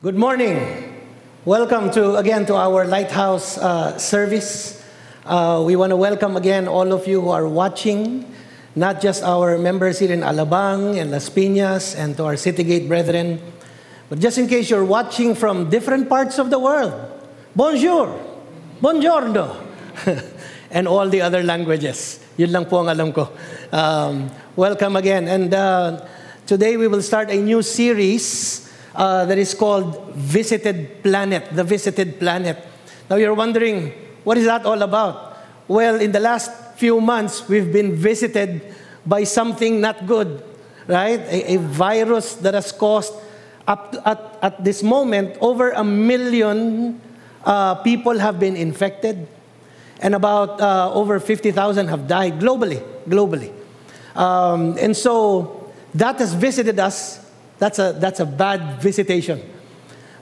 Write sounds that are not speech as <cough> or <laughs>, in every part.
Good morning. Welcome to again to our Lighthouse uh, service. Uh, we want to welcome again all of you who are watching, not just our members here in Alabang and Las Piñas and to our Citygate brethren, but just in case you're watching from different parts of the world, bonjour, buongiorno, <laughs> and all the other languages. Yun lang po ang alam ko. Um, welcome again. And uh, today we will start a new series uh, that is called Visited Planet, the Visited Planet. Now you're wondering, what is that all about? Well, in the last few months, we've been visited by something not good, right? A, a virus that has caused, up to, at, at this moment, over a million uh, people have been infected, and about uh, over 50,000 have died globally. Globally. Um, and so that has visited us that's a, that's a bad visitation.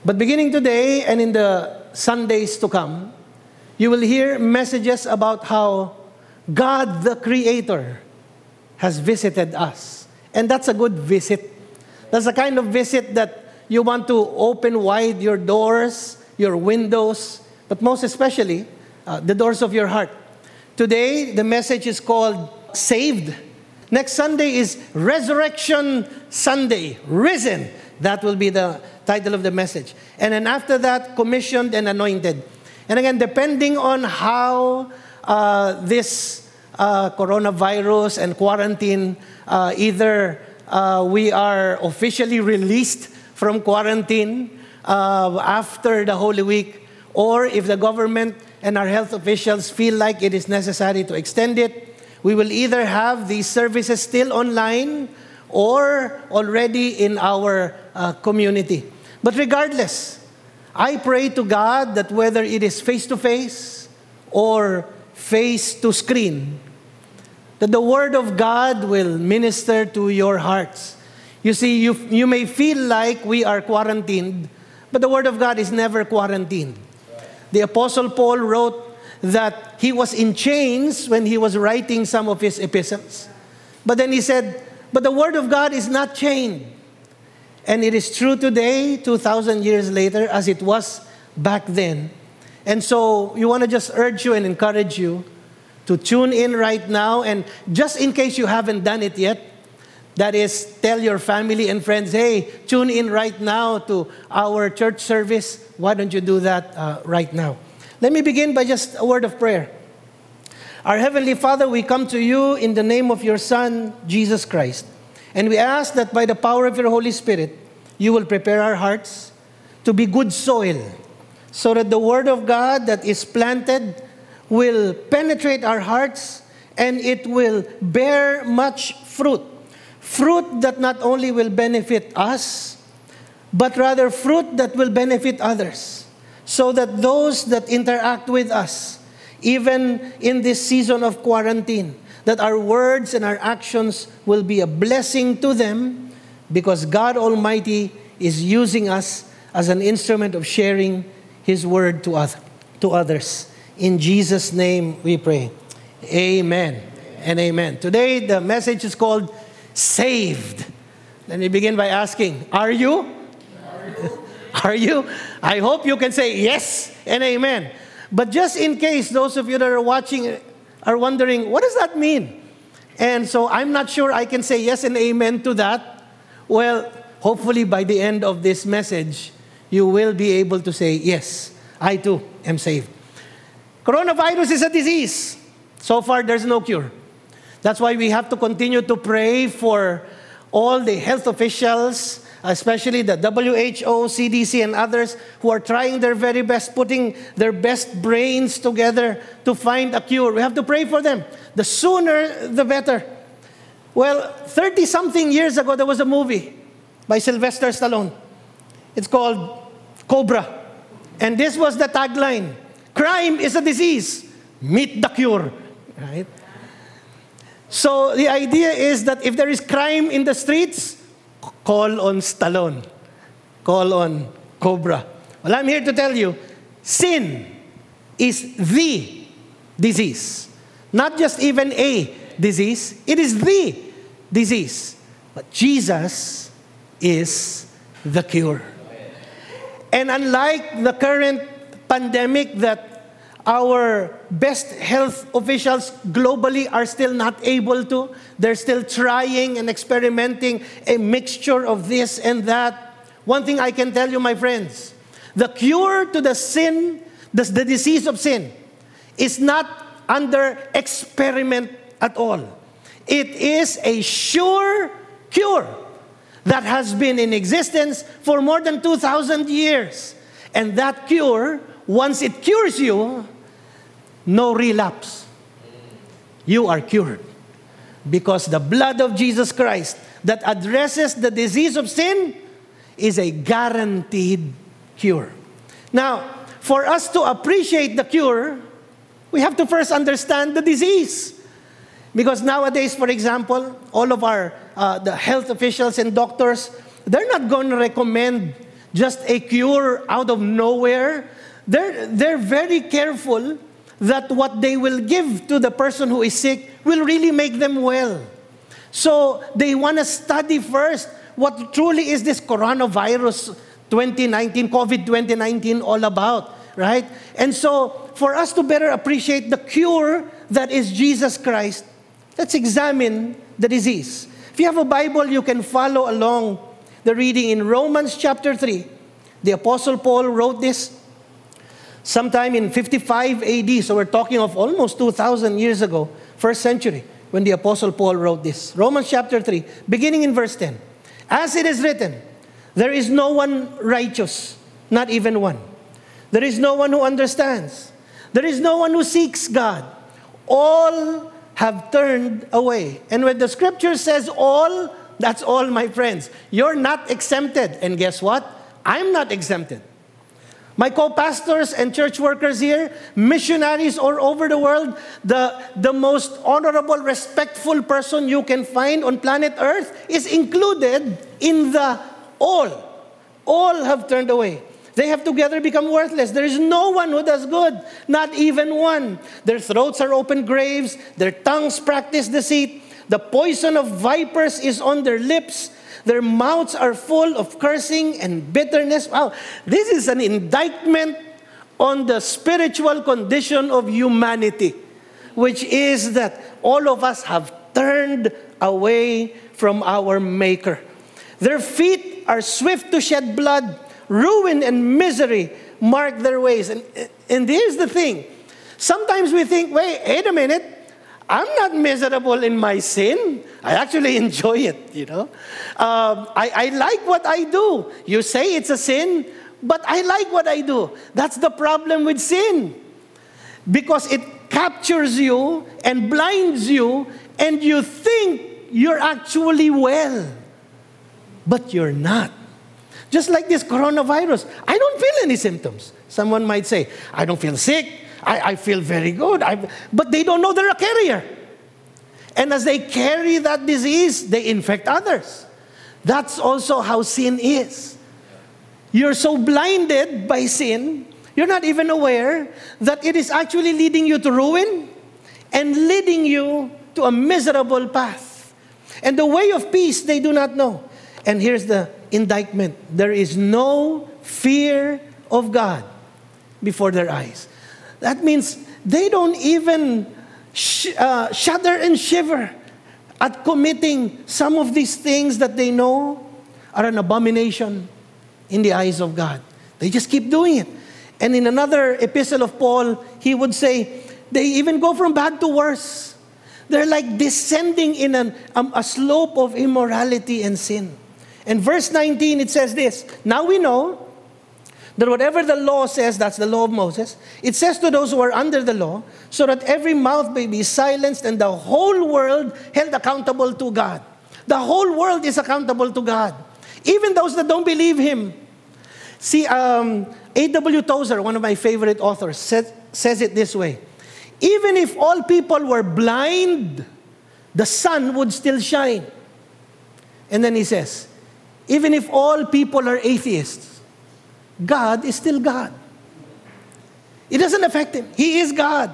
But beginning today and in the Sundays to come, you will hear messages about how God the Creator has visited us. And that's a good visit. That's the kind of visit that you want to open wide your doors, your windows, but most especially uh, the doors of your heart. Today, the message is called Saved Next Sunday is Resurrection Sunday, risen. That will be the title of the message. And then after that, commissioned and anointed. And again, depending on how uh, this uh, coronavirus and quarantine, uh, either uh, we are officially released from quarantine uh, after the Holy Week, or if the government and our health officials feel like it is necessary to extend it, we will either have these services still online or already in our uh, community. But regardless, I pray to God that whether it is face to face or face to screen, that the Word of God will minister to your hearts. You see, you, you may feel like we are quarantined, but the Word of God is never quarantined. The Apostle Paul wrote that he was in chains when he was writing some of his epistles. But then he said, But the Word of God is not chained. And it is true today, 2,000 years later, as it was back then. And so you want to just urge you and encourage you to tune in right now. And just in case you haven't done it yet, that is, tell your family and friends, hey, tune in right now to our church service. Why don't you do that uh, right now? Let me begin by just a word of prayer. Our Heavenly Father, we come to you in the name of your Son, Jesus Christ. And we ask that by the power of your Holy Spirit, you will prepare our hearts to be good soil, so that the Word of God that is planted will penetrate our hearts and it will bear much fruit. Fruit that not only will benefit us, but rather fruit that will benefit others so that those that interact with us, even in this season of quarantine, that our words and our actions will be a blessing to them because God Almighty is using us as an instrument of sharing His word to, other, to others. In Jesus' name we pray. Amen and amen. Today, the message is called Saved. Let me begin by asking Are you? Are you? <laughs> Are you? I hope you can say yes and amen. But just in case those of you that are watching are wondering, what does that mean? And so I'm not sure I can say yes and amen to that. Well, hopefully by the end of this message, you will be able to say, yes, I too am saved. Coronavirus is a disease. So far, there's no cure. That's why we have to continue to pray for all the health officials especially the WHO, CDC, and others who are trying their very best, putting their best brains together to find a cure. We have to pray for them. The sooner, the better. Well, 30 something years ago, there was a movie by Sylvester Stallone. It's called Cobra. And this was the tagline Crime is a disease, meet the cure. Right? So the idea is that if there is crime in the streets, Call on Stallone. Call on Cobra. Well, I'm here to tell you sin is the disease. Not just even a disease, it is the disease. But Jesus is the cure. And unlike the current pandemic that our best health officials globally are still not able to, they're still trying and experimenting a mixture of this and that. One thing I can tell you, my friends, the cure to the sin, the, the disease of sin, is not under experiment at all. It is a sure cure that has been in existence for more than 2,000 years. And that cure, once it cures you, no relapse. You are cured. Because the blood of Jesus Christ that addresses the disease of sin is a guaranteed cure. Now, for us to appreciate the cure, we have to first understand the disease. Because nowadays, for example, all of our uh, the health officials and doctors, they're not going to recommend just a cure out of nowhere. They're, they're very careful that what they will give to the person who is sick will really make them well. So they want to study first what truly is this coronavirus 2019, COVID 2019 all about, right? And so for us to better appreciate the cure that is Jesus Christ, let's examine the disease. If you have a Bible, you can follow along the reading in Romans chapter 3. The Apostle Paul wrote this sometime in 55 AD, so we're talking of almost 2,000 years ago, first century, when the Apostle Paul wrote this. Romans chapter 3, beginning in verse 10. As it is written, there is no one righteous, not even one. There is no one who understands. There is no one who seeks God. All have turned away. And when the scripture says all, that's all, my friends. You're not exempted. And guess what? I'm not exempted. My co pastors and church workers here, missionaries all over the world, the, the most honorable, respectful person you can find on planet Earth is included in the all. All have turned away. They have together become worthless. There is no one who does good, not even one. Their throats are open graves, their tongues practice deceit. The poison of vipers is on their lips. Their mouths are full of cursing and bitterness. Wow, this is an indictment on the spiritual condition of humanity, which is that all of us have turned away from our Maker. Their feet are swift to shed blood ruin and misery mark their ways. And, and here's the thing sometimes we think, wait, wait a minute, I'm not miserable in my sin. I actually <laughs> enjoy it, you know. Um, I, I like what I do. You say it's a sin, but I like what I do. That's the problem with sin. Because it captures you and blinds you, and you think you're actually well, but you're not. Just like this coronavirus, I don't feel any symptoms. Someone might say, I don't feel sick, I, I feel very good, I, but they don't know they're a carrier. And as they carry that disease, they infect others. That's also how sin is. You're so blinded by sin, you're not even aware that it is actually leading you to ruin and leading you to a miserable path. And the way of peace they do not know. And here's the indictment there is no fear of God before their eyes. That means they don't even sh- uh, shudder and shiver at committing some of these things that they know are an abomination in the eyes of God. They just keep doing it. And in another epistle of Paul, he would say, they even go from bad to worse. They're like descending in an, um, a slope of immorality and sin. In verse 19, it says this Now we know that whatever the law says, that's the law of Moses, it says to those who are under the law, so that every mouth may be silenced and the whole world held accountable to God. The whole world is accountable to God, even those that don't believe Him. See, um, A.W. Tozer, one of my favorite authors, said, says it this way Even if all people were blind, the sun would still shine. And then he says, even if all people are atheists, God is still God. It doesn't affect him. He is God.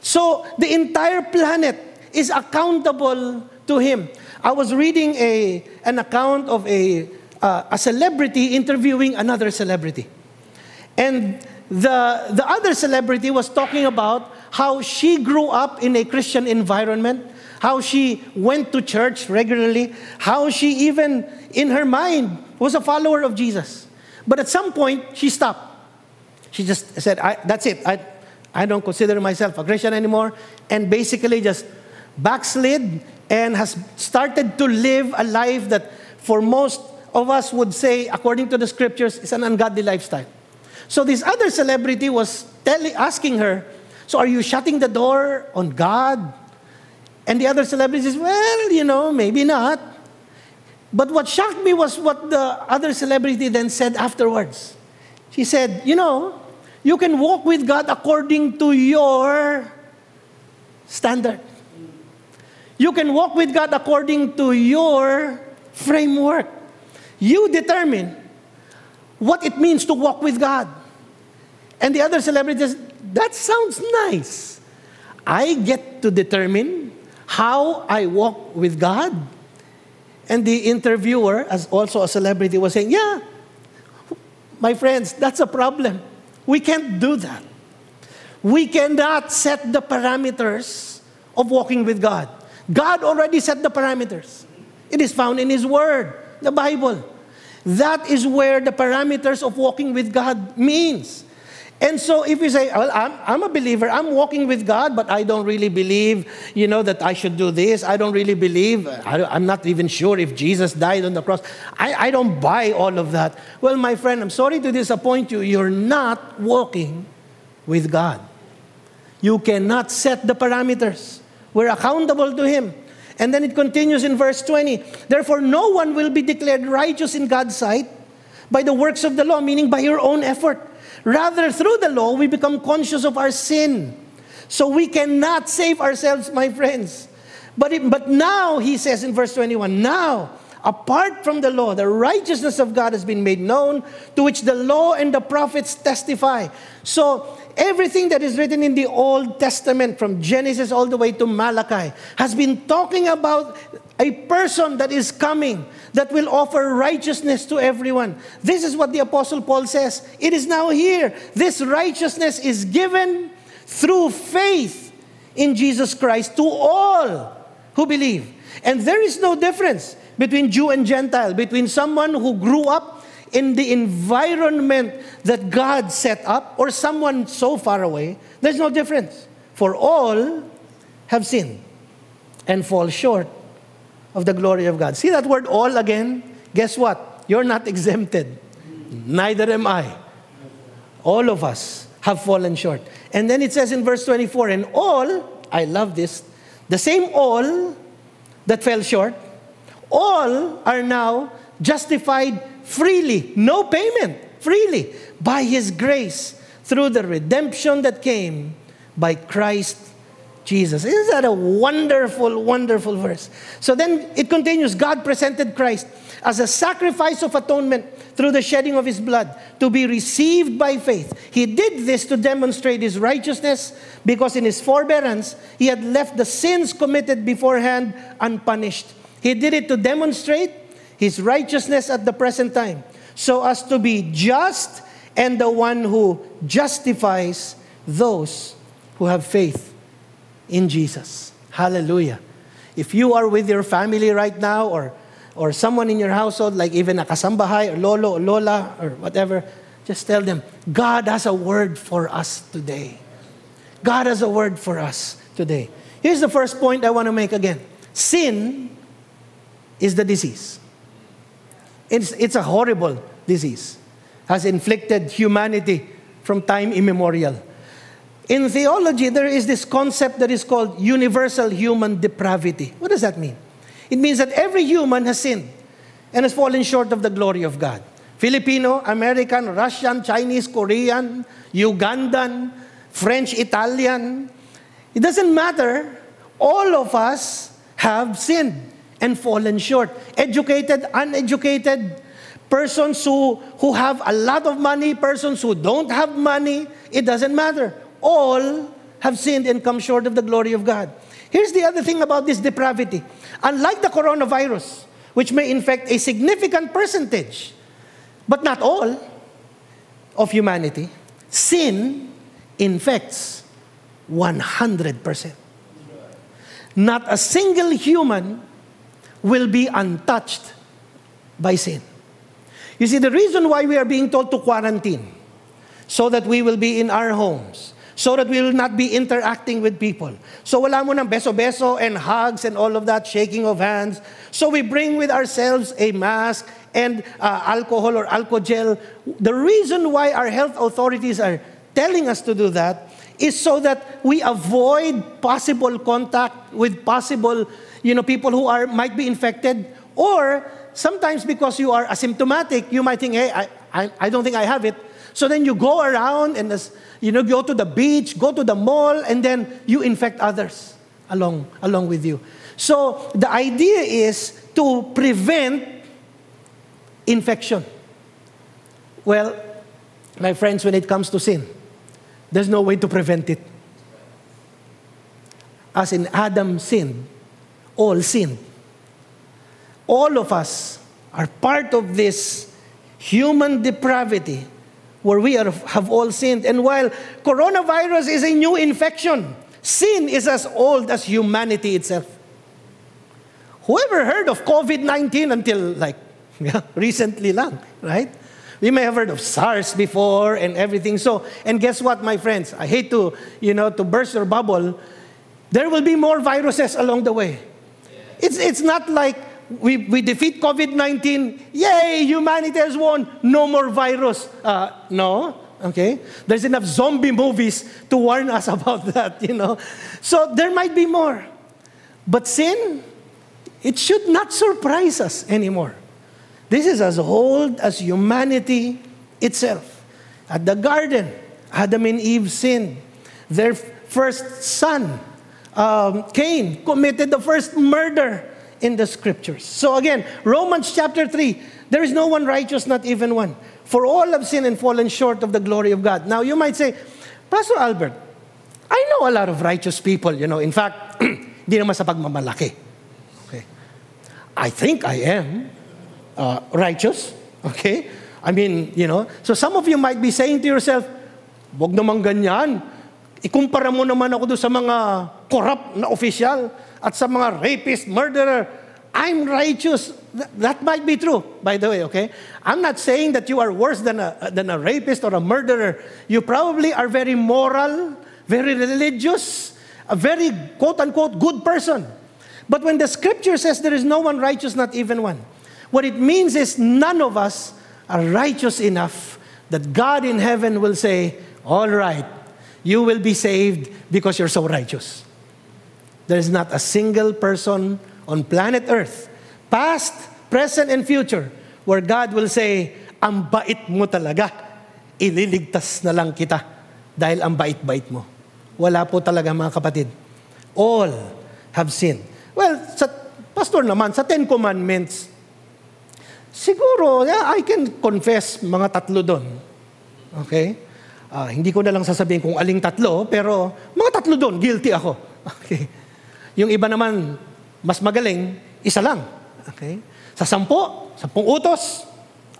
So the entire planet is accountable to him. I was reading a, an account of a, uh, a celebrity interviewing another celebrity. And the, the other celebrity was talking about how she grew up in a Christian environment, how she went to church regularly, how she even, in her mind, was a follower of Jesus. But at some point, she stopped. She just said, That's it. I, I don't consider myself a Christian anymore. And basically just backslid and has started to live a life that for most of us would say, according to the scriptures, is an ungodly lifestyle. So this other celebrity was asking her, So are you shutting the door on God? And the other celebrity says, Well, you know, maybe not. But what shocked me was what the other celebrity then said afterwards. She said, You know, you can walk with God according to your standard. You can walk with God according to your framework. You determine what it means to walk with God. And the other celebrities, that sounds nice. I get to determine how I walk with God. And the interviewer, as also a celebrity, was saying, Yeah, my friends, that's a problem. We can't do that. We cannot set the parameters of walking with God. God already set the parameters. It is found in His Word, the Bible. That is where the parameters of walking with God means. And so if you say, well, I'm, I'm a believer, I'm walking with God, but I don't really believe, you know, that I should do this. I don't really believe, I, am not even sure if Jesus died on the cross. I, I don't buy all of that. Well, my friend, I'm sorry to disappoint you. You're not walking with God. You cannot set the parameters. We're accountable to Him. And then it continues in verse 20. Therefore, no one will be declared righteous in God's sight by the works of the law, meaning by your own effort. Rather, through the law, we become conscious of our sin. So we cannot save ourselves, my friends. But, it, but now, he says in verse 21, now, apart from the law, the righteousness of God has been made known, to which the law and the prophets testify. So, everything that is written in the Old Testament, from Genesis all the way to Malachi, has been talking about a person that is coming that will offer righteousness to everyone. This is what the Apostle Paul says. It is now here. This righteousness is given through faith in Jesus Christ to all who believe. And there is no difference between Jew and Gentile, between someone who grew up in the environment that God set up or someone so far away. There's no difference. For all have sinned and fall short of the glory of God. See that word all again? Guess what? You're not exempted. Neither am I. All of us have fallen short. And then it says in verse 24, and all, I love this, the same all that fell short, all are now justified freely, no payment, freely, by His grace through the redemption that came by Christ Jesus. Isn't that a wonderful, wonderful verse? So then it continues God presented Christ as a sacrifice of atonement through the shedding of his blood to be received by faith. He did this to demonstrate his righteousness because in his forbearance he had left the sins committed beforehand unpunished. He did it to demonstrate his righteousness at the present time so as to be just and the one who justifies those who have faith in Jesus. Hallelujah. If you are with your family right now or, or someone in your household, like even a kasambahay or lolo or lola or whatever, just tell them, God has a word for us today. God has a word for us today. Here's the first point I want to make again sin is the disease. It's, it's a horrible disease, has inflicted humanity from time immemorial. In theology, there is this concept that is called universal human depravity. What does that mean? It means that every human has sinned and has fallen short of the glory of God. Filipino, American, Russian, Chinese, Korean, Ugandan, French, Italian. It doesn't matter. All of us have sinned and fallen short. Educated, uneducated, persons who, who have a lot of money, persons who don't have money, it doesn't matter all have sinned and come short of the glory of God. Here's the other thing about this depravity. Unlike the coronavirus, which may infect a significant percentage, but not all, of humanity, sin infects 100%. Not a single human will be untouched by sin. You see, the reason why we are being told to quarantine, so that we will be in our homes, so that we will not be interacting with people. So wala mo ng beso-beso and hugs and all of that, shaking of hands. So we bring with ourselves a mask and uh, alcohol or alcohol gel. The reason why our health authorities are telling us to do that is so that we avoid possible contact with possible, you know, people who are might be infected or sometimes because you are asymptomatic, you might think, hey, I, I, I don't think I have it. So then you go around and you know, go to the beach, go to the mall, and then you infect others along, along with you. So the idea is to prevent infection. Well, my friends, when it comes to sin, there's no way to prevent it. As in Adam sinned, all sinned. All of us are part of this human depravity where we are, have all sinned. And while coronavirus is a new infection, sin is as old as humanity itself. Whoever heard of COVID 19 until like <laughs> yeah, recently lang, right? We may have heard of SARS before and everything. So, and guess what, my friends? I hate to, you know, to burst your bubble. There will be more viruses along the way. It's, it's not like we, we defeat COVID 19, yay, humanity has won, no more virus. Uh, no, okay? There's enough zombie movies to warn us <laughs> about that, you know? So there might be more. But sin, it should not surprise us anymore. This is as old as humanity itself. At the garden, Adam and Eve sinned. Their first son, um, Cain, committed the first murder in the scriptures. So again, Romans chapter 3, there is no one righteous, not even one. For all have sinned and fallen short of the glory of God. Now you might say, Pastor Albert, I know a lot of righteous people, you know. In fact, <clears throat> di naman sa pagmamalaki. Okay. I think I am uh, righteous. Okay? I mean, you know, so some of you might be saying to yourself, wag naman ganyan. Ikumpara mo naman ako doon sa mga corrupt na official at sa mga rapist, murderer, I'm righteous. That might be true, by the way, okay? I'm not saying that you are worse than a, than a rapist or a murderer. You probably are very moral, very religious, a very quote unquote good person. But when the scripture says there is no one righteous, not even one, what it means is none of us are righteous enough that God in heaven will say, All right, you will be saved because you're so righteous. There is not a single person on planet Earth, past, present, and future, where God will say, ang bait mo talaga, ililigtas na lang kita dahil ang bait-bait mo. Wala po talaga mga kapatid. All have sinned. Well, sa pastor naman, sa Ten Commandments, siguro, yeah, I can confess mga tatlo doon. Okay? Uh, hindi ko na lang sasabihin kung aling tatlo, pero mga tatlo doon, guilty ako. <laughs> Okay? Yung iba naman, mas magaling, isa lang. Okay? Sa sampo, sampung utos,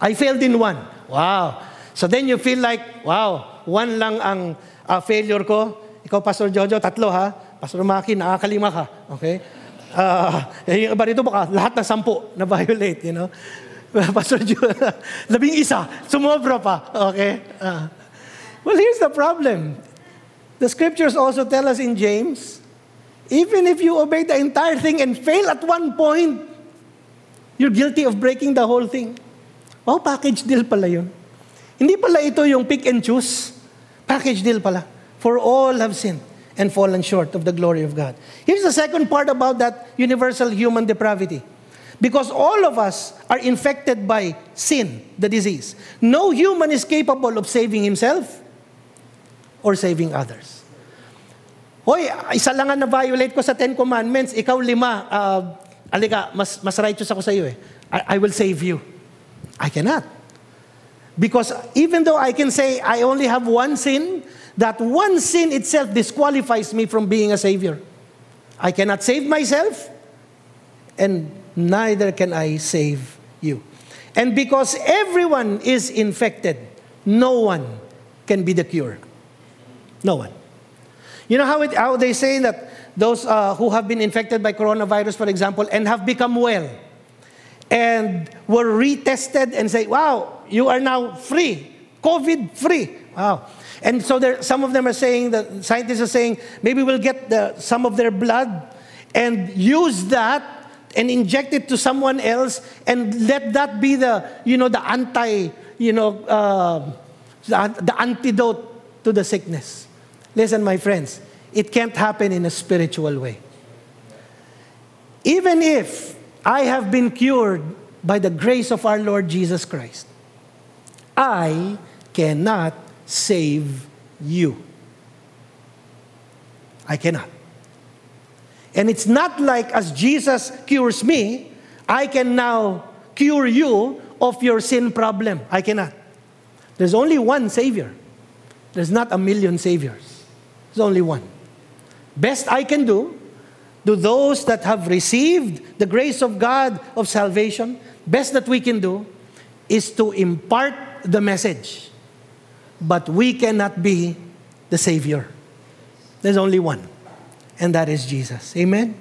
I failed in one. Wow. So then you feel like, wow, one lang ang uh, failure ko. Ikaw, Pastor Jojo, tatlo ha. Pastor Maki, nakakalima ka. Okay? Uh, yung iba rito baka lahat na sampu na violate, you know. <laughs> Pastor Jojo, <laughs> labing isa, sumobra pa. Okay? Uh, well, here's the problem. The scriptures also tell us in James Even if you obey the entire thing and fail at one point, you're guilty of breaking the whole thing. Wow, package deal pala yun. Hindi pala ito yung pick and choose. Package deal pala. For all have sinned and fallen short of the glory of God. Here's the second part about that universal human depravity. Because all of us are infected by sin, the disease. No human is capable of saving himself or saving others. Hoy, isa lang na violate ko sa Ten Commandments, ikaw lima, uh, alika, mas, mas righteous ako sa iyo eh. I, I will save you. I cannot. Because even though I can say I only have one sin, that one sin itself disqualifies me from being a savior. I cannot save myself, and neither can I save you. And because everyone is infected, no one can be the cure. No one. You know how, it, how they say that those uh, who have been infected by coronavirus, for example, and have become well, and were retested and say, wow, you are now free, COVID free. Wow. And so there, some of them are saying, that scientists are saying, maybe we'll get the, some of their blood and use that and inject it to someone else and let that be the, you know, the anti, you know, uh, the, the antidote to the sickness. Listen, my friends, it can't happen in a spiritual way. Even if I have been cured by the grace of our Lord Jesus Christ, I cannot save you. I cannot. And it's not like as Jesus cures me, I can now cure you of your sin problem. I cannot. There's only one Savior. There's not a million Saviors. There's only one. Best I can do to those that have received the grace of God of salvation, best that we can do is to impart the message. But we cannot be the Savior. There's only one and that is Jesus. Amen?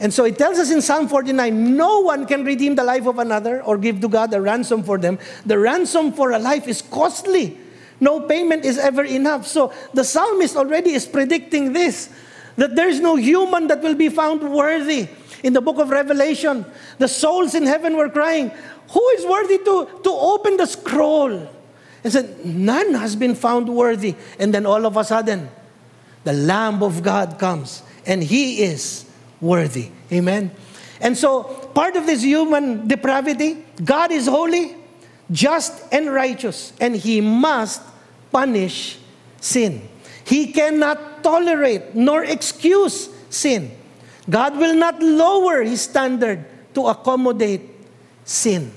And so it tells us in Psalm 49 no one can redeem the life of another or give to God a ransom for them. The ransom for a life is costly. No payment is ever enough. So the psalmist already is predicting this that there is no human that will be found worthy. In the book of Revelation, the souls in heaven were crying, Who is worthy to, to open the scroll? And said, None has been found worthy. And then all of a sudden, the Lamb of God comes, and He is worthy. Amen. And so, part of this human depravity, God is holy, just, and righteous, and He must punish sin. He cannot tolerate nor excuse sin. God will not lower His standard to accommodate sin.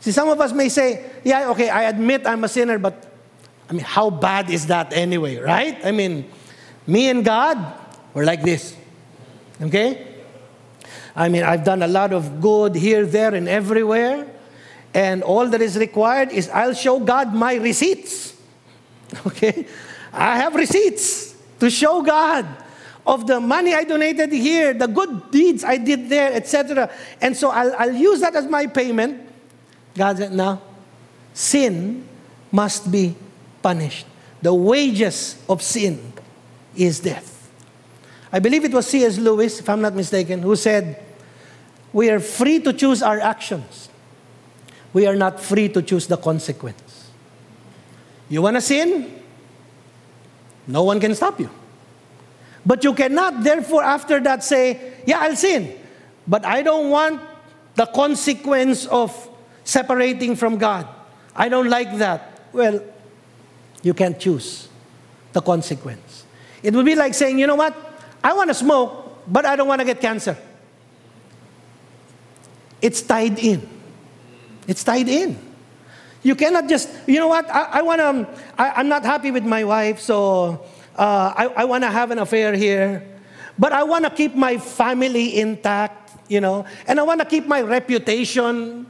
See, some of us may say, Yeah, okay, I admit I'm a sinner, but I mean, how bad is that anyway, right? I mean, me and God, we're like this. Okay? I mean, I've done a lot of good here, there, and everywhere. And all that is required is I'll show God my receipts. <laughs> Okay? I have receipts to show God of the money I donated here, the good deeds I did there, etc. And so I'll, I'll use that as my payment. God said, no. Sin must be punished. The wages of sin is death. I believe it was C.S. Lewis, if I'm not mistaken, who said, We are free to choose our actions. We are not free to choose the consequence. You want to sin? No one can stop you. But you cannot, therefore, after that say, Yeah, I'll sin. But I don't want the consequence of separating from God. I don't like that. Well, you can't choose the consequence. It would be like saying, you know what? I want to smoke, but I don't want to get cancer. It's tied in. It's tied in. You cannot just, you know what? I, I want to, I'm not happy with my wife, so uh, I, I want to have an affair here. But I want to keep my family intact, you know, and I want to keep my reputation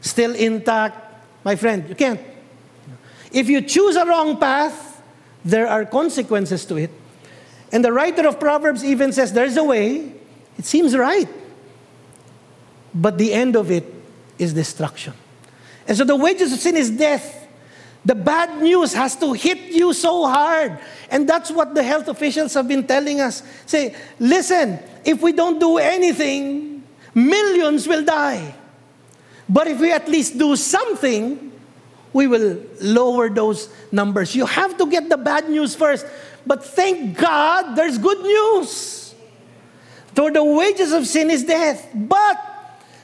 still intact. My friend, you can't. If you choose a wrong path, there are consequences to it. And the writer of Proverbs even says there's a way, it seems right, but the end of it is destruction. And so the wages of sin is death. The bad news has to hit you so hard. And that's what the health officials have been telling us. Say, listen, if we don't do anything, millions will die. But if we at least do something, we will lower those numbers. You have to get the bad news first. But thank God there's good news. For the wages of sin is death, but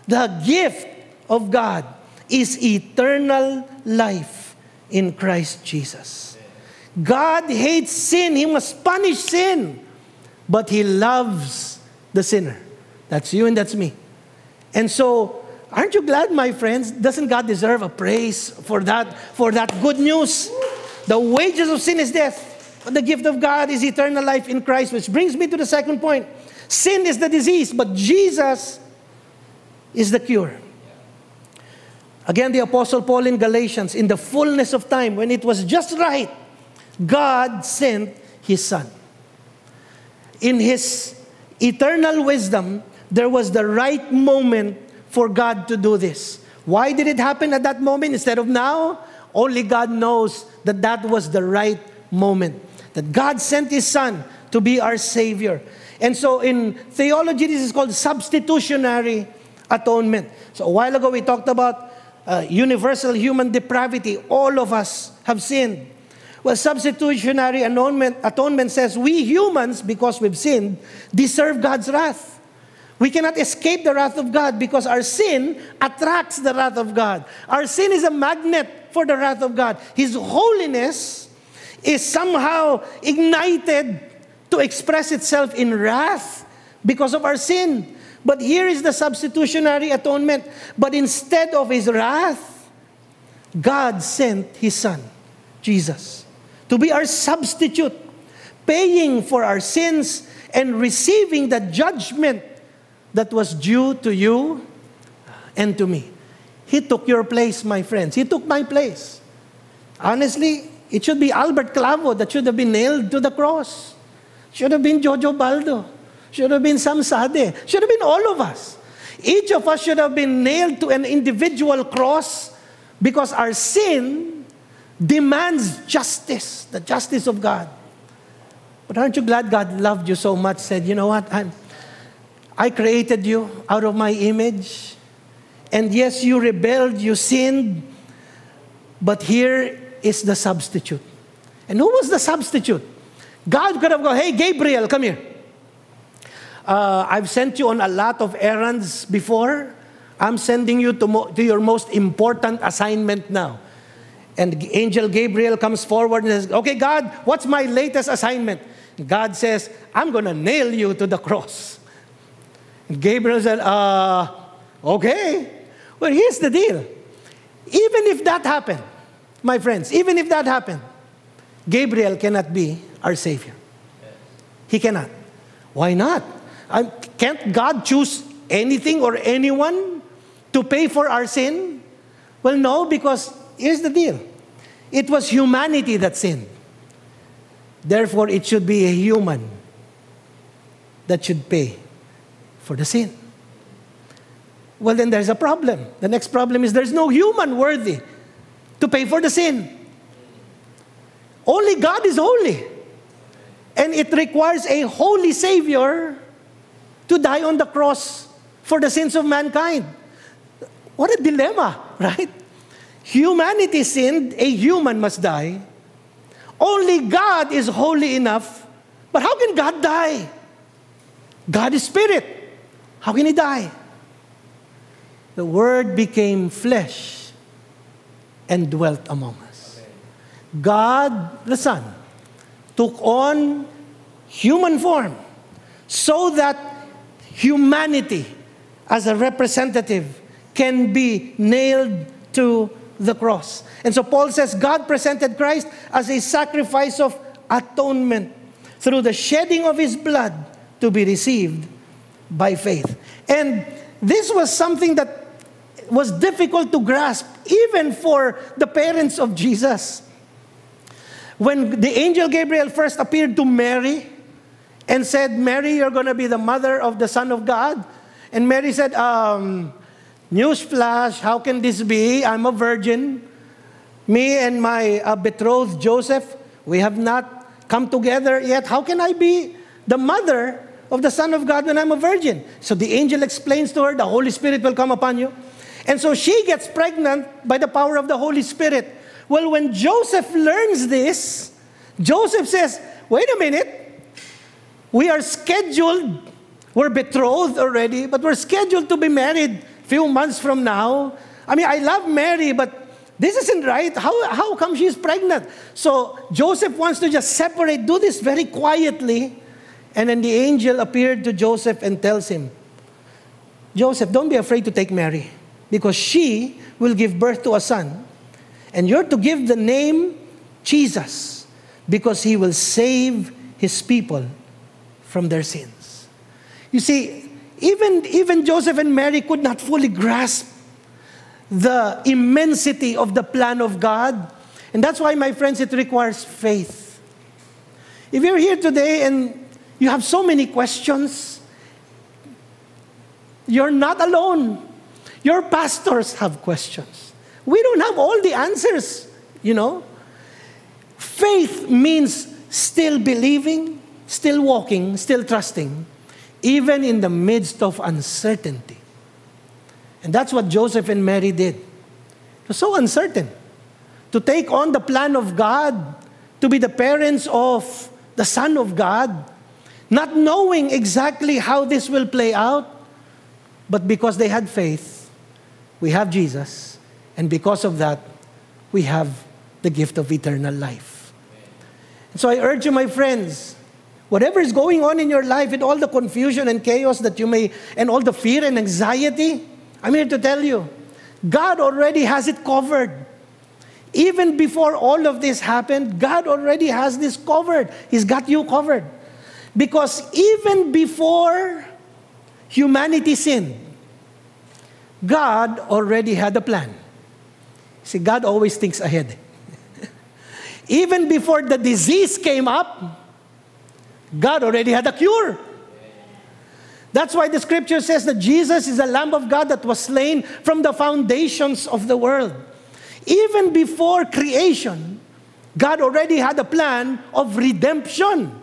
the gift of God is eternal life in Christ Jesus. God hates sin, He must punish sin, but He loves the sinner. That's you and that's me. And so, aren't you glad, my friends? Doesn't God deserve a praise for that, for that good news? The wages of sin is death. But the gift of God is eternal life in Christ, which brings me to the second point. Sin is the disease, but Jesus is the cure. Again, the Apostle Paul in Galatians, in the fullness of time, when it was just right, God sent His Son. In His eternal wisdom, there was the right moment for God to do this. Why did it happen at that moment instead of now? Only God knows that that was the right moment. That God sent His Son to be our Savior. And so in theology, this is called substitutionary atonement. So a while ago, we talked about uh, universal human depravity. All of us have sinned. Well, substitutionary atonement, atonement says we humans, because we've sinned, deserve God's wrath. We cannot escape the wrath of God because our sin attracts the wrath of God. Our sin is a magnet for the wrath of God. His holiness is somehow ignited to express itself in wrath because of our sin. But here is the substitutionary atonement. But instead of his wrath, God sent his son, Jesus, to be our substitute, paying for our sins and receiving the judgment that was due to you and to me. He took your place, my friends. He took my place. Honestly, it should be Albert Clavo that should have been nailed to the cross. Should have been Jojo Baldo. Should have been Sam Sade. Should have been all of us. Each of us should have been nailed to an individual cross because our sin demands justice, the justice of God. But aren't you glad God loved you so much? Said, you know what? I'm, I created you out of my image. And yes, you rebelled, you sinned. But here is the substitute. And who was the substitute? God could have gone, hey, Gabriel, come here. Uh, I've sent you on a lot of errands before. I'm sending you to, mo- to your most important assignment now. And Angel Gabriel comes forward and says, Okay, God, what's my latest assignment? God says, I'm going to nail you to the cross. Gabriel said, uh, Okay. Well, here's the deal. Even if that happened, my friends, even if that happened, Gabriel cannot be our Savior. He cannot. Why not? Can't God choose anything or anyone to pay for our sin? Well, no, because here's the deal it was humanity that sinned. Therefore, it should be a human that should pay for the sin. Well, then there's a problem. The next problem is there's no human worthy to pay for the sin. Only God is holy. And it requires a holy Savior to die on the cross for the sins of mankind. What a dilemma, <laughs> right? Humanity sinned, a human must die. Only God is holy enough. But how can God die? God is spirit. How can he die? The Word became flesh and dwelt among us. God, the Son, took on human form so that humanity as a representative can be nailed to the cross. And so Paul says God presented Christ as a sacrifice of atonement through the shedding of his blood to be received by faith. And this was something that was difficult to grasp even for the parents of Jesus. When the angel Gabriel first appeared to Mary, and said, Mary, you're going to be the mother of the Son of God. And Mary said, um, Newsflash, how can this be? I'm a virgin. Me and my uh, betrothed Joseph, we have not come together yet. How can I be the mother of the Son of God when I'm a virgin? So the angel explains to her, the Holy Spirit will come upon you. And so she gets pregnant by the power of the Holy Spirit. Well, when Joseph learns this, Joseph says, wait a minute, we are scheduled, we're betrothed already, but we're scheduled to be married a few months from now. I mean, I love Mary, but this isn't right. How, how come she's pregnant? So Joseph wants to just separate, do this very quietly. And then the angel appeared to Joseph and tells him, Joseph, don't be afraid to take Mary, because she will give birth to a son. And you're to give the name Jesus, because he will save his people from their sins. You see, even, even Joseph and Mary could not fully grasp the immensity of the plan of God. And that's why, my friends, it requires faith. If you're here today and you have so many questions, you're not alone. Your pastors have questions. We don't have all the answers, you know. Faith means still believing, still walking, still trusting, even in the midst of uncertainty. And that's what Joseph and Mary did. It was so uncertain to take on the plan of God, to be the parents of the Son of God, not knowing exactly how this will play out, but because they had faith, we have Jesus, and because of that, we have the gift of eternal life. And so I urge you, my friends, whatever is going on in your life, with all the confusion and chaos that you may, and all the fear and anxiety, I'm here to tell you, God already has it covered. Even before all of this happened, God already has this covered. He's got you covered. Because even before humanity sinned, God already had a plan. See, God always thinks ahead. <laughs> even before the disease came up, God already had a cure. That's why the scripture says that Jesus is the Lamb of God that was slain from the foundations of the world. Even before creation, God already had a plan of redemption.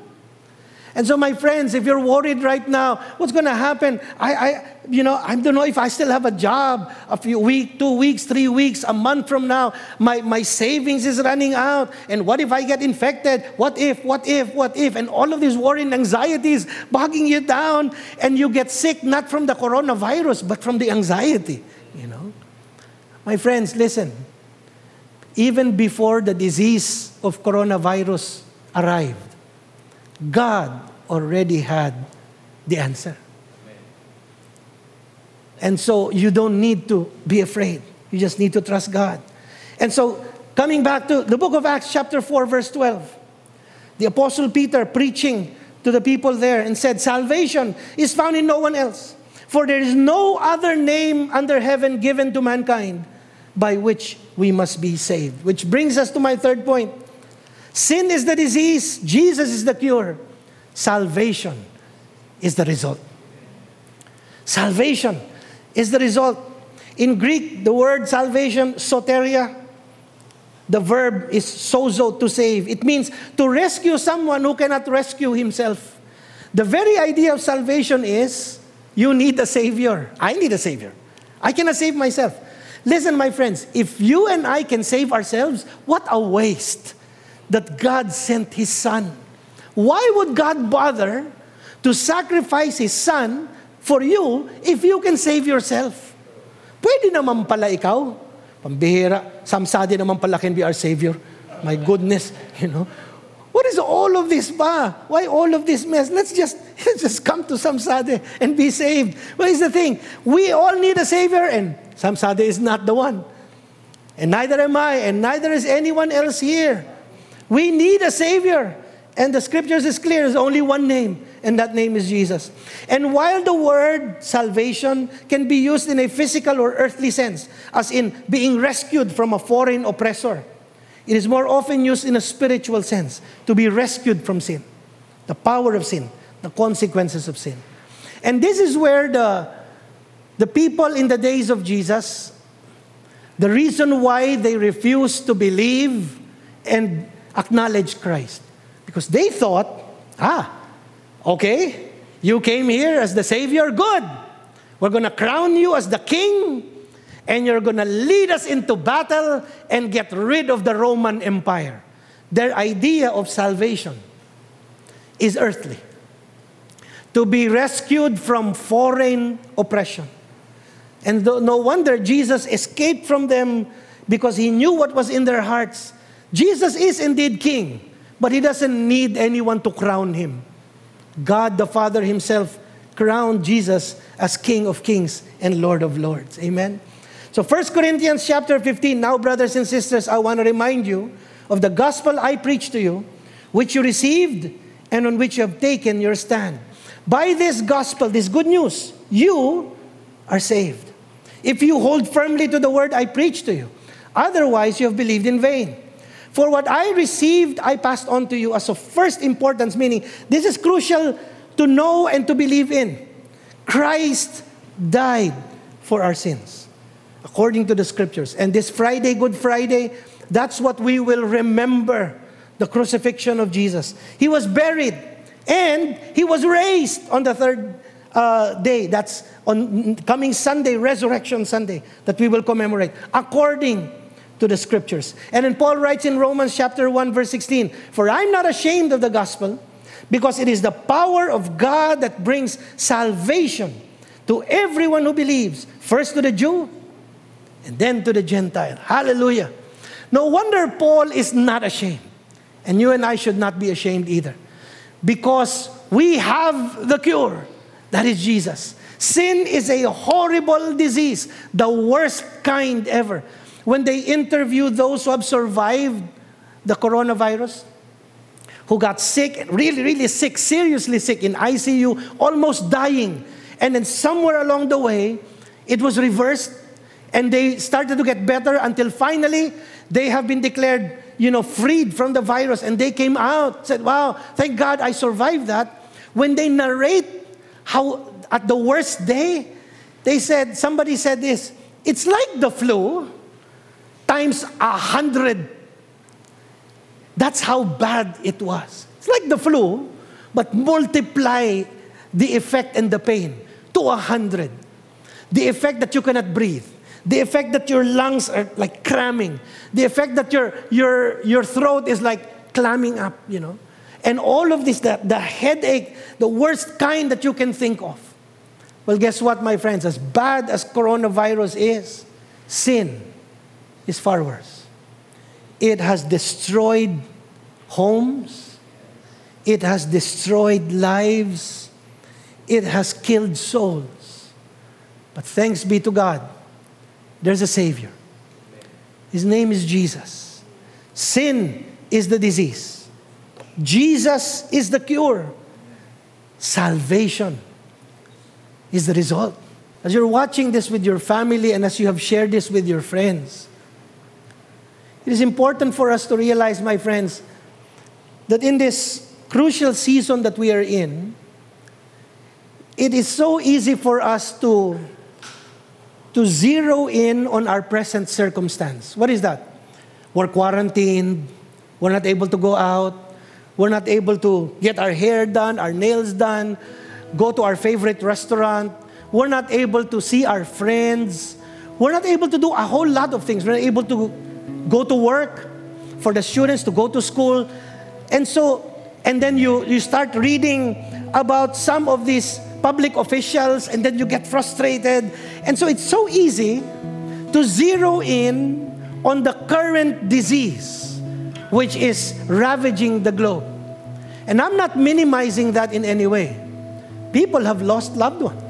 And so, my friends, if you're worried right now, what's going to happen? I, I, you know, I don't know if I still have a job a few weeks, two weeks, three weeks, a month from now. My, my savings is running out. And what if I get infected? What if, what if, what if? And all of these worrying anxieties bogging you down. And you get sick not from the coronavirus, but from the anxiety, you know. My friends, listen. Even before the disease of coronavirus arrived, God already had the answer. And so you don't need to be afraid. You just need to trust God. And so, coming back to the book of Acts, chapter 4, verse 12, the Apostle Peter preaching to the people there and said, Salvation is found in no one else, for there is no other name under heaven given to mankind by which we must be saved. Which brings us to my third point Sin is the disease, Jesus is the cure. Salvation is the result. Salvation is the result. In Greek, the word salvation, soteria, the verb is sozo, to save. It means to rescue someone who cannot rescue himself. The very idea of salvation is you need a savior. I need a savior. I cannot save myself. Listen, my friends, if you and I can save ourselves, what a waste that God sent His Son. Why would God bother to sacrifice His Son for you if you can save yourself? Pwede naman pala ikaw. Pambihira. Samsadi naman pala can be our Savior. My goodness, <laughs> you know. What is all of this ba? Why all of this mess? Let's just, <laughs> let's just come to Samsade and be saved. What is the thing? We all need a Savior and Samsade is not the one. And neither am I, and neither is anyone else here. We need a Savior. And the scriptures is clear there's only one name, and that name is Jesus. And while the word salvation can be used in a physical or earthly sense, as in being rescued from a foreign oppressor, it is more often used in a spiritual sense to be rescued from sin, the power of sin, the consequences of sin. And this is where the, the people in the days of Jesus, the reason why they refused to believe and acknowledge Christ. Because they thought, ah, okay, you came here as the Savior, good. We're going to crown you as the King, and you're going to lead us into battle and get rid of the Roman Empire. Their idea of salvation is earthly to be rescued from foreign oppression. And no wonder Jesus escaped from them because he knew what was in their hearts Jesus is indeed king, but he doesn't need anyone to crown him. God the Father himself crowned Jesus as King of kings and Lord of lords. Amen. So 1 Corinthians chapter 15, now brothers and sisters, I want to remind you of the gospel I preached to you, which you received and on which you have taken your stand. By this gospel, this good news, you are saved. If you hold firmly to the word I preach to you, otherwise you have believed in vain. For what I received, I passed on to you as of first importance, meaning this is crucial to know and to believe in. Christ died for our sins, according to the scriptures. And this Friday, Good Friday, that's what we will remember the crucifixion of Jesus. He was buried and he was raised on the third uh, day. That's on coming Sunday, Resurrection Sunday, that we will commemorate according to the scriptures. And then Paul writes in Romans chapter 1, verse 16 For I'm not ashamed of the gospel, because it is the power of God that brings salvation to everyone who believes, first to the Jew and then to the Gentile. Hallelujah. No wonder Paul is not ashamed. And you and I should not be ashamed either. Because we have the cure. That is Jesus. Sin is a horrible disease, the worst kind ever. When they interview those who have survived the coronavirus, who got sick, really, really sick, seriously sick in ICU, almost dying. And then somewhere along the way, it was reversed and they started to get better until finally they have been declared, you know, freed from the virus and they came out, said, wow, thank God I survived that. When they narrate how at the worst day, they said, somebody said this, it's like the flu times a hundred that's how bad it was. It's like the flu, but multiply the effect and the pain to a hundred. The effect that you cannot breathe. The effect that your lungs are like cramming. The effect that your, your, your throat is like clamming up, you know. And all of this, the, the headache, the worst kind that you can think of. Well, guess what, my friends? As bad as coronavirus is, sin is far worse. It has destroyed homes. It has destroyed lives. It has killed souls. But thanks be to God, there's a Savior. His name is Jesus. Sin is the disease, Jesus is the cure. Salvation is the result. As you're watching this with your family and as you have shared this with your friends, it is important for us to realize, my friends, that in this crucial season that we are in, it is so easy for us to, to zero in on our present circumstance. What is that? We're quarantined, we're not able to go out, we're not able to get our hair done, our nails done, go to our favorite restaurant, we're not able to see our friends, we're not able to do a whole lot of things. We're not able to go to work, for the students to go to school. And so, and then you, you start reading about some of these public officials, and then you get frustrated. And so it's so easy to zero in on the current disease, which is ravaging the globe. And I'm not minimizing that in any way. People have lost loved ones.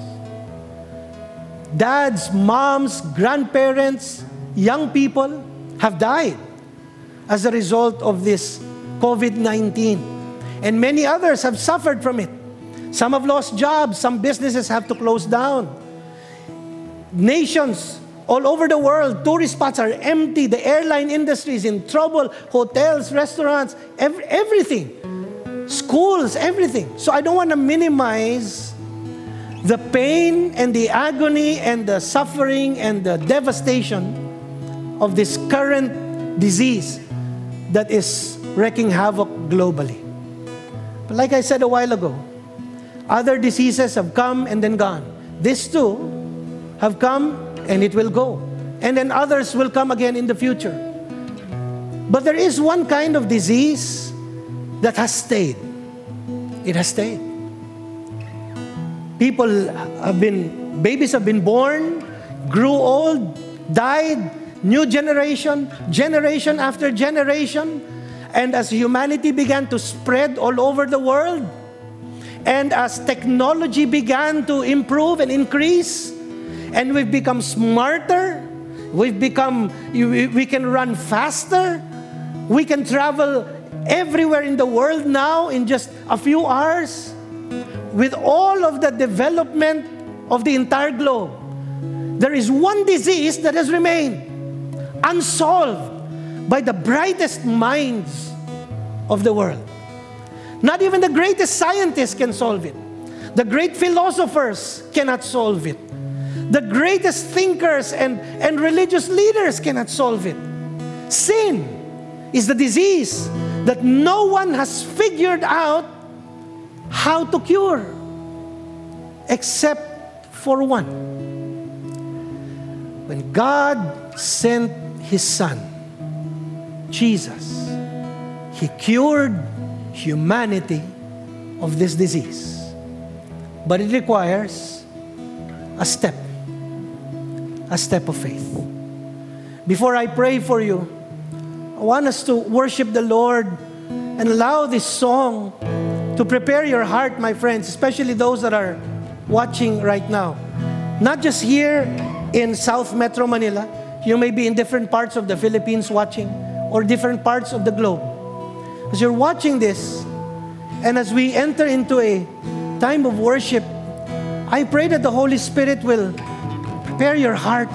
Dads, moms, grandparents, young people have died as a result of this COVID 19. And many others have suffered from it. Some have lost jobs, some businesses have to close down. Nations all over the world, tourist spots are empty, the airline industry is in trouble, hotels, restaurants, every, everything. Schools, everything. So I don't want to minimize the pain and the agony and the suffering and the devastation of this current disease that is wreaking havoc globally. But like I said a while ago, other diseases have come and then gone. This too have come and it will go. And then others will come again in the future. But there is one kind of disease that has stayed. It has stayed. People have been, babies have been born, grew old, died, new generation, generation after generation. And as humanity began to spread all over the world, and as technology began to improve and increase, and we've become smarter, we've become, we can run faster, we can travel everywhere in the world now in just a few hours. With all of the development of the entire globe, there is one disease that has remained unsolved by the brightest minds of the world. Not even the greatest scientists can solve it. The great philosophers cannot solve it. The greatest thinkers and, and religious leaders cannot solve it. Sin is the disease that no one has figured out how to cure except for one. When God sent His Son, Jesus, He cured humanity of this disease. But it requires a step, a step of faith. Before I pray for you, I want us to worship the Lord and allow this song to prepare your heart, my friends, especially those that are watching right now. Not just here in South Metro Manila, you may be in different parts of the Philippines watching or different parts of the globe. As you're watching this, and as we enter into a time of worship, I pray that the Holy Spirit will prepare your heart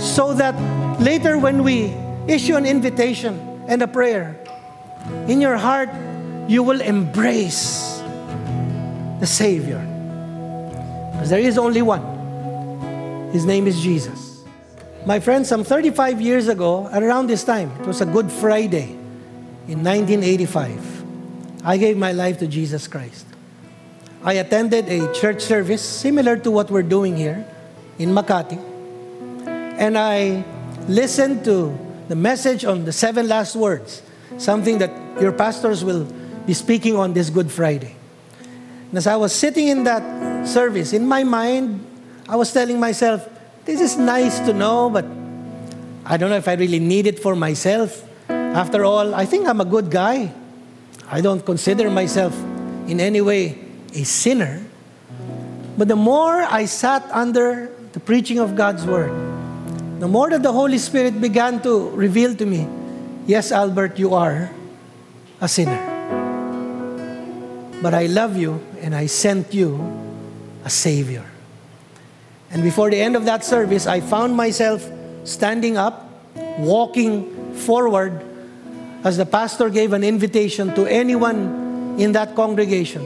so that later when we issue an invitation and a prayer, in your heart, you will embrace the Savior. Because there is only one. His name is Jesus. My friends, some 35 years ago, around this time, it was a Good Friday in 1985, I gave my life to Jesus Christ. I attended a church service similar to what we're doing here in Makati. And I listened to the message on the seven last words, something that your pastors will be speaking on this Good Friday. And as I was sitting in that service, in my mind, I was telling myself, this is nice to know, but I don't know if I really need it for myself. After all, I think I'm a good guy. I don't consider myself in any way a sinner. But the more I sat under the preaching of God's word, the more that the Holy Spirit began to reveal to me, yes, Albert, you are a sinner. But I love you and I sent you a Savior. And before the end of that service, I found myself standing up, walking forward, as the pastor gave an invitation to anyone in that congregation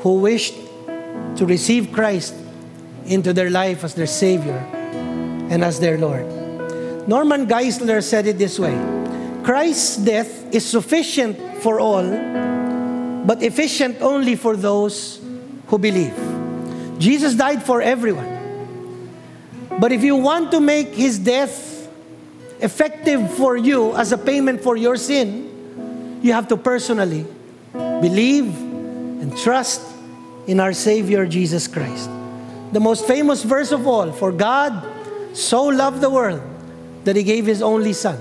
who wished to receive Christ into their life as their Savior and as their Lord. Norman Geisler said it this way Christ's death is sufficient for all but efficient only for those who believe. Jesus died for everyone. But if you want to make his death effective for you as a payment for your sin, you have to personally believe and trust in our Savior Jesus Christ. The most famous verse of all For God so loved the world that he gave his only Son.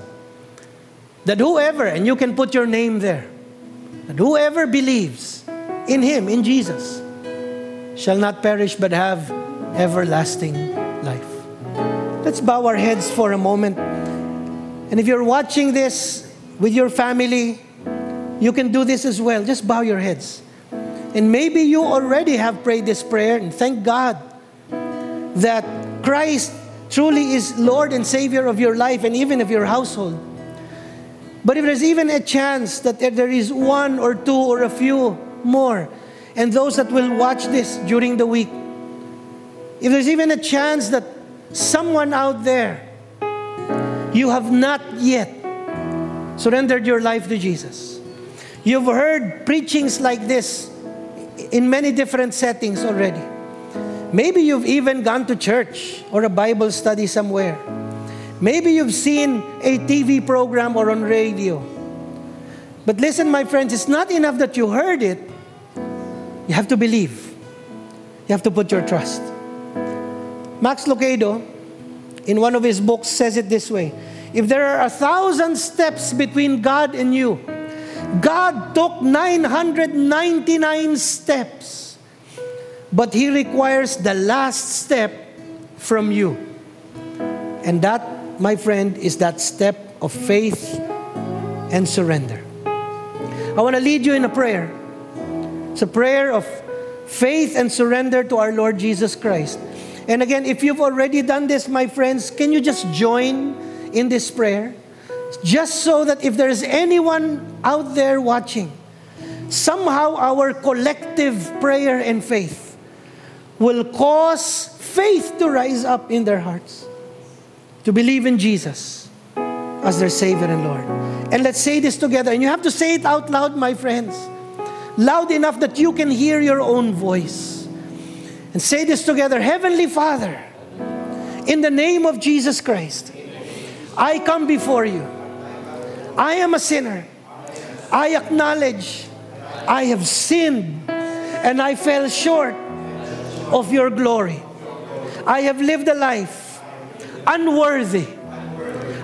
That whoever, and you can put your name there, and whoever believes in him, in Jesus, shall not perish but have everlasting. Let's bow our heads for a moment. And if you're watching this with your family, you can do this as well. Just bow your heads. And maybe you already have prayed this prayer, and thank God that Christ truly is Lord and Savior of your life and even of your household. But if there's even a chance that there is one or two or a few more, and those that will watch this during the week, if there's even a chance that someone out there, you have not yet surrendered your life to Jesus. You've heard preachings like this in many different settings already. Maybe you've even gone to church or a Bible study somewhere. Maybe you've seen a TV program or on radio. But listen, my friends, it's not enough that you heard it. You have to believe. You have to put your trust. Max Lucado, in one of his books, says it this way If there are a thousand steps between God and you, God took 999 steps, but He requires the last step from you. And that my friend, is that step of faith and surrender. I want to lead you in a prayer. It's a prayer of faith and surrender to our Lord Jesus Christ. And again, if you've already done this, my friends, can you just join in this prayer? Just so that if there is anyone out there watching, somehow our collective prayer and faith will cause faith to rise up in their hearts to believe in Jesus as their Savior and Lord. And let's say this together. And you have to say it out loud, my friends. Loud enough that you can hear your own voice. And say this together Heavenly Father, in the name of Jesus Christ, I come before you. I am a sinner. I acknowledge I have sinned and I fell short of your glory. I have lived a life unworthy.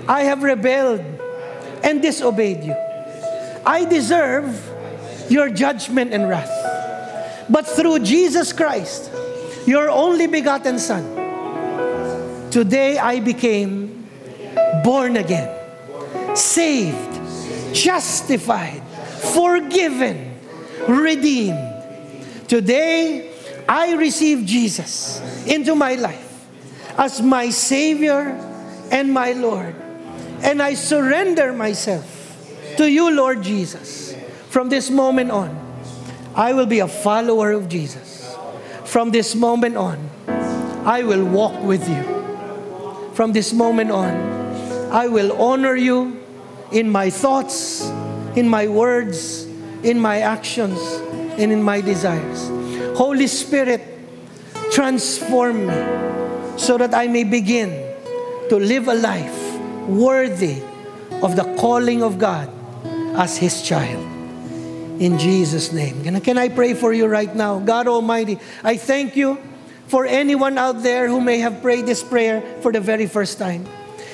I have rebelled and disobeyed you. I deserve your judgment and wrath. But through Jesus Christ, your only begotten Son, today I became born again, saved, justified, forgiven, redeemed. Today, I receive Jesus into my life as my Savior and my Lord. And I surrender myself to you, Lord Jesus. From this moment on, I will be a follower of Jesus. From this moment on, I will walk with you. From this moment on, I will honor you in my thoughts, in my words, in my actions, and in my desires. Holy Spirit, transform me so that I may begin to live a life worthy of the calling of God as His child. In Jesus' name. Can I pray for you right now? God Almighty, I thank you for anyone out there who may have prayed this prayer for the very first time.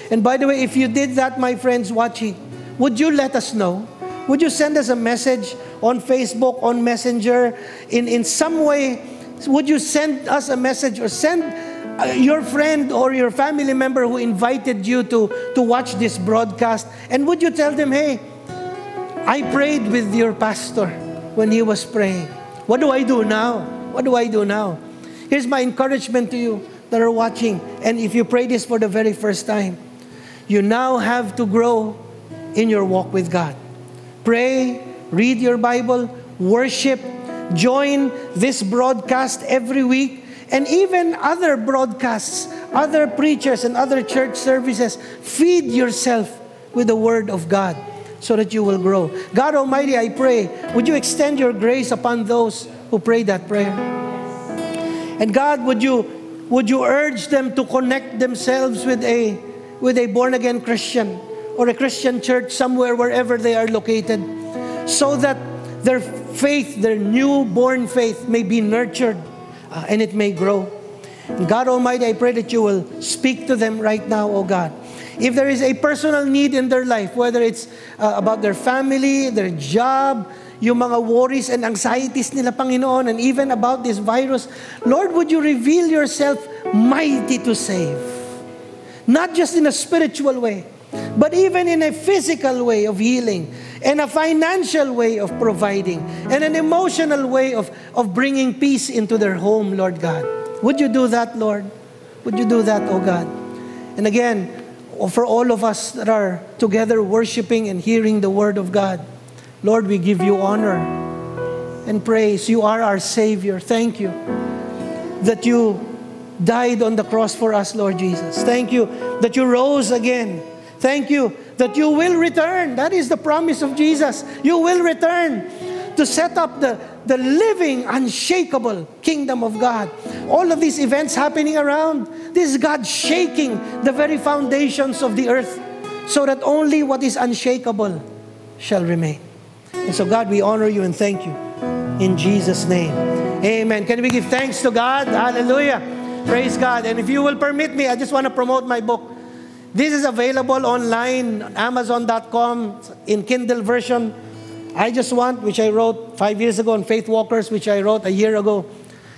And by the way, if you did that, my friends watching, would you let us know? Would you send us a message on Facebook, on Messenger, in, in some way? Would you send us a message or send uh, your friend or your family member who invited you to, to watch this broadcast, and would you tell them, hey, I prayed with your pastor when he was praying. What do I do now? What do I do now? Here's my encouragement to you that are watching, and if you pray this for the very first time, you now have to grow in your walk with God. Pray, read your Bible, worship, join this broadcast every week and even other broadcasts, other preachers, and other church services. Feed yourself with the Word of God so that you will grow. God Almighty, I pray, would you extend your grace upon those who pray that prayer? And God, would you would you urge them to connect themselves with a with a born again Christian or a Christian church somewhere wherever they are located so that their faith, their newborn faith may be nurtured uh, and it may grow. God Almighty, I pray that you will speak to them right now, oh God. If there is a personal need in their life, whether it's uh, about their family, their job, yung mga worries and anxieties nila, Panginoon, and even about this virus, Lord, would you reveal yourself mighty to save? Not just in a spiritual way, but even in a physical way of healing and a financial way of providing and an emotional way of, of bringing peace into their home, Lord God. Would you do that, Lord? Would you do that, O God? And again, for all of us that are together worshiping and hearing the word of God, Lord, we give you honor and praise. You are our Savior. Thank you that you died on the cross for us, Lord Jesus. Thank you that you rose again. Thank you that you will return. That is the promise of Jesus. You will return to set up the, the living, unshakable kingdom of God. All of these events happening around, this is God shaking the very foundations of the earth so that only what is unshakable shall remain. And so, God, we honor you and thank you. In Jesus' name. Amen. Can we give thanks to God? Hallelujah. Praise God. And if you will permit me, I just want to promote my book. This is available online, on Amazon.com, in Kindle version. I Just Want, which I wrote five years ago, and Faith Walkers, which I wrote a year ago.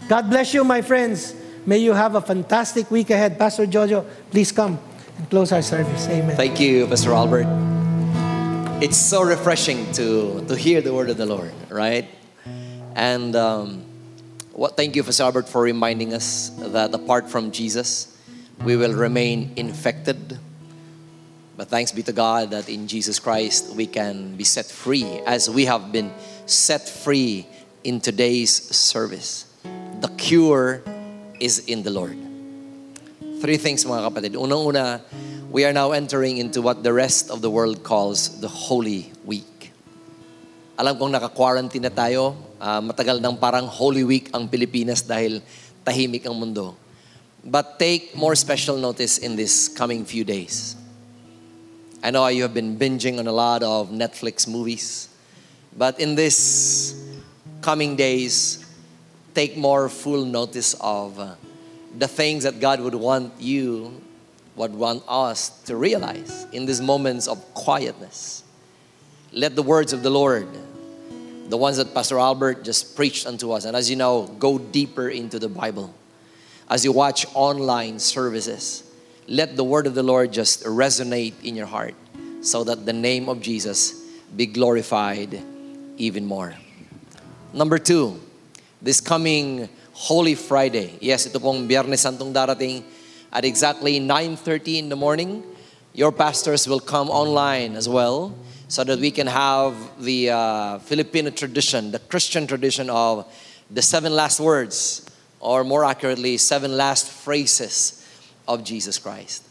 God bless you, my friends. May you have a fantastic week ahead. Pastor Jojo, please come and close our service. Amen. Thank you, Pastor Albert. It's so refreshing to, to hear the word of the Lord, right? And um, What, thank you, Pastor Albert, for reminding us that apart from Jesus, we will remain infected. But thanks be to God that in Jesus Christ we can be set free as we have been set free in today's service. The cure is in the Lord. Three things mga kapatid. Unang-una, we are now entering into what the rest of the world calls the Holy Week. Alam kong naka-quarantine na tayo. Uh, matagal nang parang Holy Week ang Pilipinas dahil tahimik ang mundo. But take more special notice in this coming few days. I know you have been binging on a lot of Netflix movies. But in this coming days, take more full notice of uh, the things that God would want you, would want us to realize in these moments of quietness. Let the words of the Lord the ones that Pastor Albert just preached unto us. And as you know, go deeper into the Bible. As you watch online services, let the word of the Lord just resonate in your heart so that the name of Jesus be glorified even more. Number two, this coming Holy Friday. Yes, ito pong Biyernes Santong darating at exactly 9.30 in the morning. Your pastors will come online as well so that we can have the uh, Filipino tradition, the Christian tradition of the seven last words, or more accurately, seven last phrases of Jesus Christ.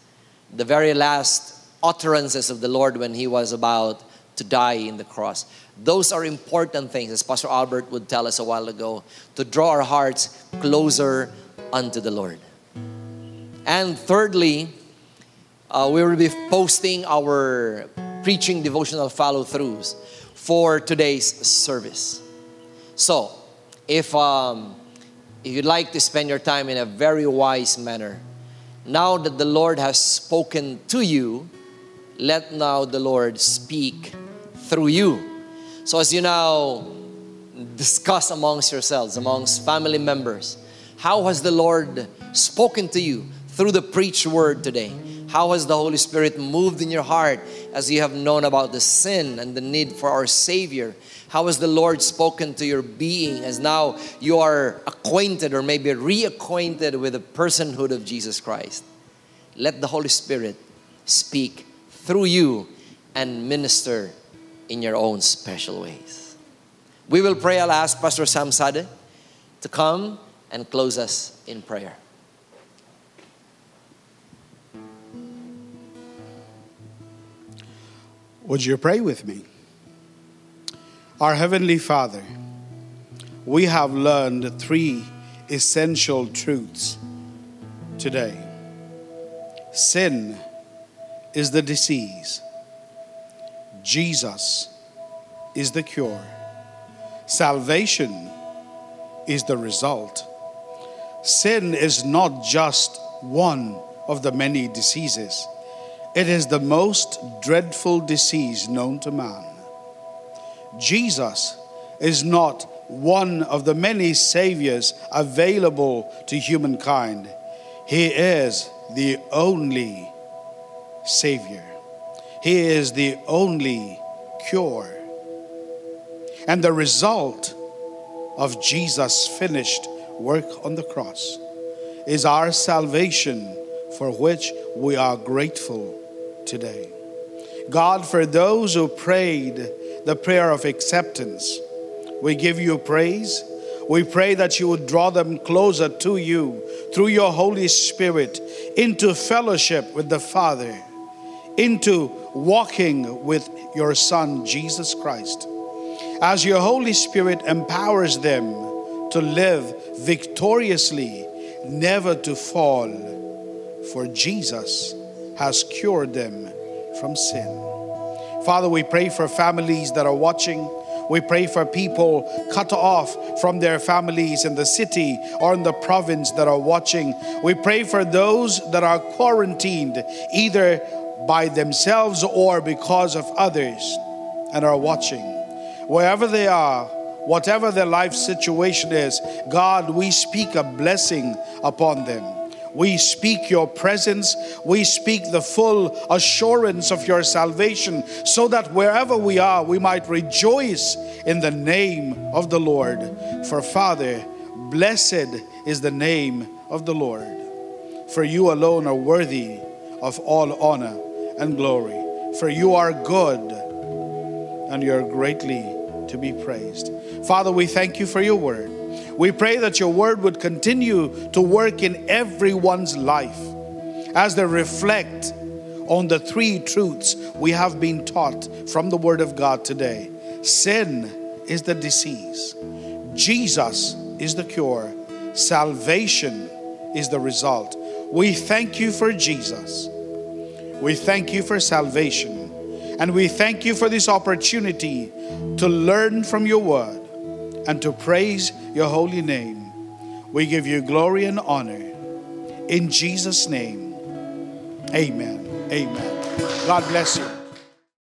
The very last utterances of the Lord when he was about to die in the cross. Those are important things, as Pastor Albert would tell us a while ago, to draw our hearts closer unto the Lord. And thirdly, uh, we will be posting our preaching devotional follow throughs for today's service. So, if, um, if you'd like to spend your time in a very wise manner, now that the Lord has spoken to you, let now the Lord speak through you. So, as you now discuss amongst yourselves, amongst family members, how has the Lord spoken to you through the preached word today? How has the Holy Spirit moved in your heart as you have known about the sin and the need for our Savior? How has the Lord spoken to your being as now you are acquainted or maybe reacquainted with the personhood of Jesus Christ? Let the Holy Spirit speak through you and minister in your own special ways. We will pray. I'll ask Pastor Sam Sade to come and close us in prayer. Would you pray with me? Our Heavenly Father, we have learned three essential truths today. Sin is the disease, Jesus is the cure, salvation is the result. Sin is not just one of the many diseases it is the most dreadful disease known to man. Jesus is not one of the many saviors available to humankind. He is the only savior. He is the only cure. And the result of Jesus' finished work on the cross is our salvation for which we are grateful today. God, for those who prayed the prayer of acceptance, we give you praise. We pray that you would draw them closer to you through your Holy Spirit into fellowship with the Father, into walking with your Son, Jesus Christ. As your Holy Spirit empowers them to live victoriously, never to fall, for Jesus has cured them from sin. Father, we pray for families that are watching. We pray for people cut off from their families in the city or in the province that are watching. We pray for those that are quarantined either by themselves or because of others and are watching. Wherever they are, whatever their life situation is, God, we speak a blessing upon them. We speak your presence. We speak the full assurance of your salvation so that wherever we are, we might rejoice in the name of the Lord. For Father, Blessed is the name of the Lord, for you alone are worthy of all honor and glory. For you are good and you are greatly to be praised. Father, we thank you for your word. We pray that your word would continue to work in everyone's life as they reflect on the three truths we have been taught from the word of God today. Sin is the disease, Jesus is the cure, salvation is the result. We thank you for Jesus. We thank you for salvation. And we thank you for this opportunity to learn from your word and to praise your holy name. We give you glory and honor. In Jesus' name, amen. Amen. God bless you.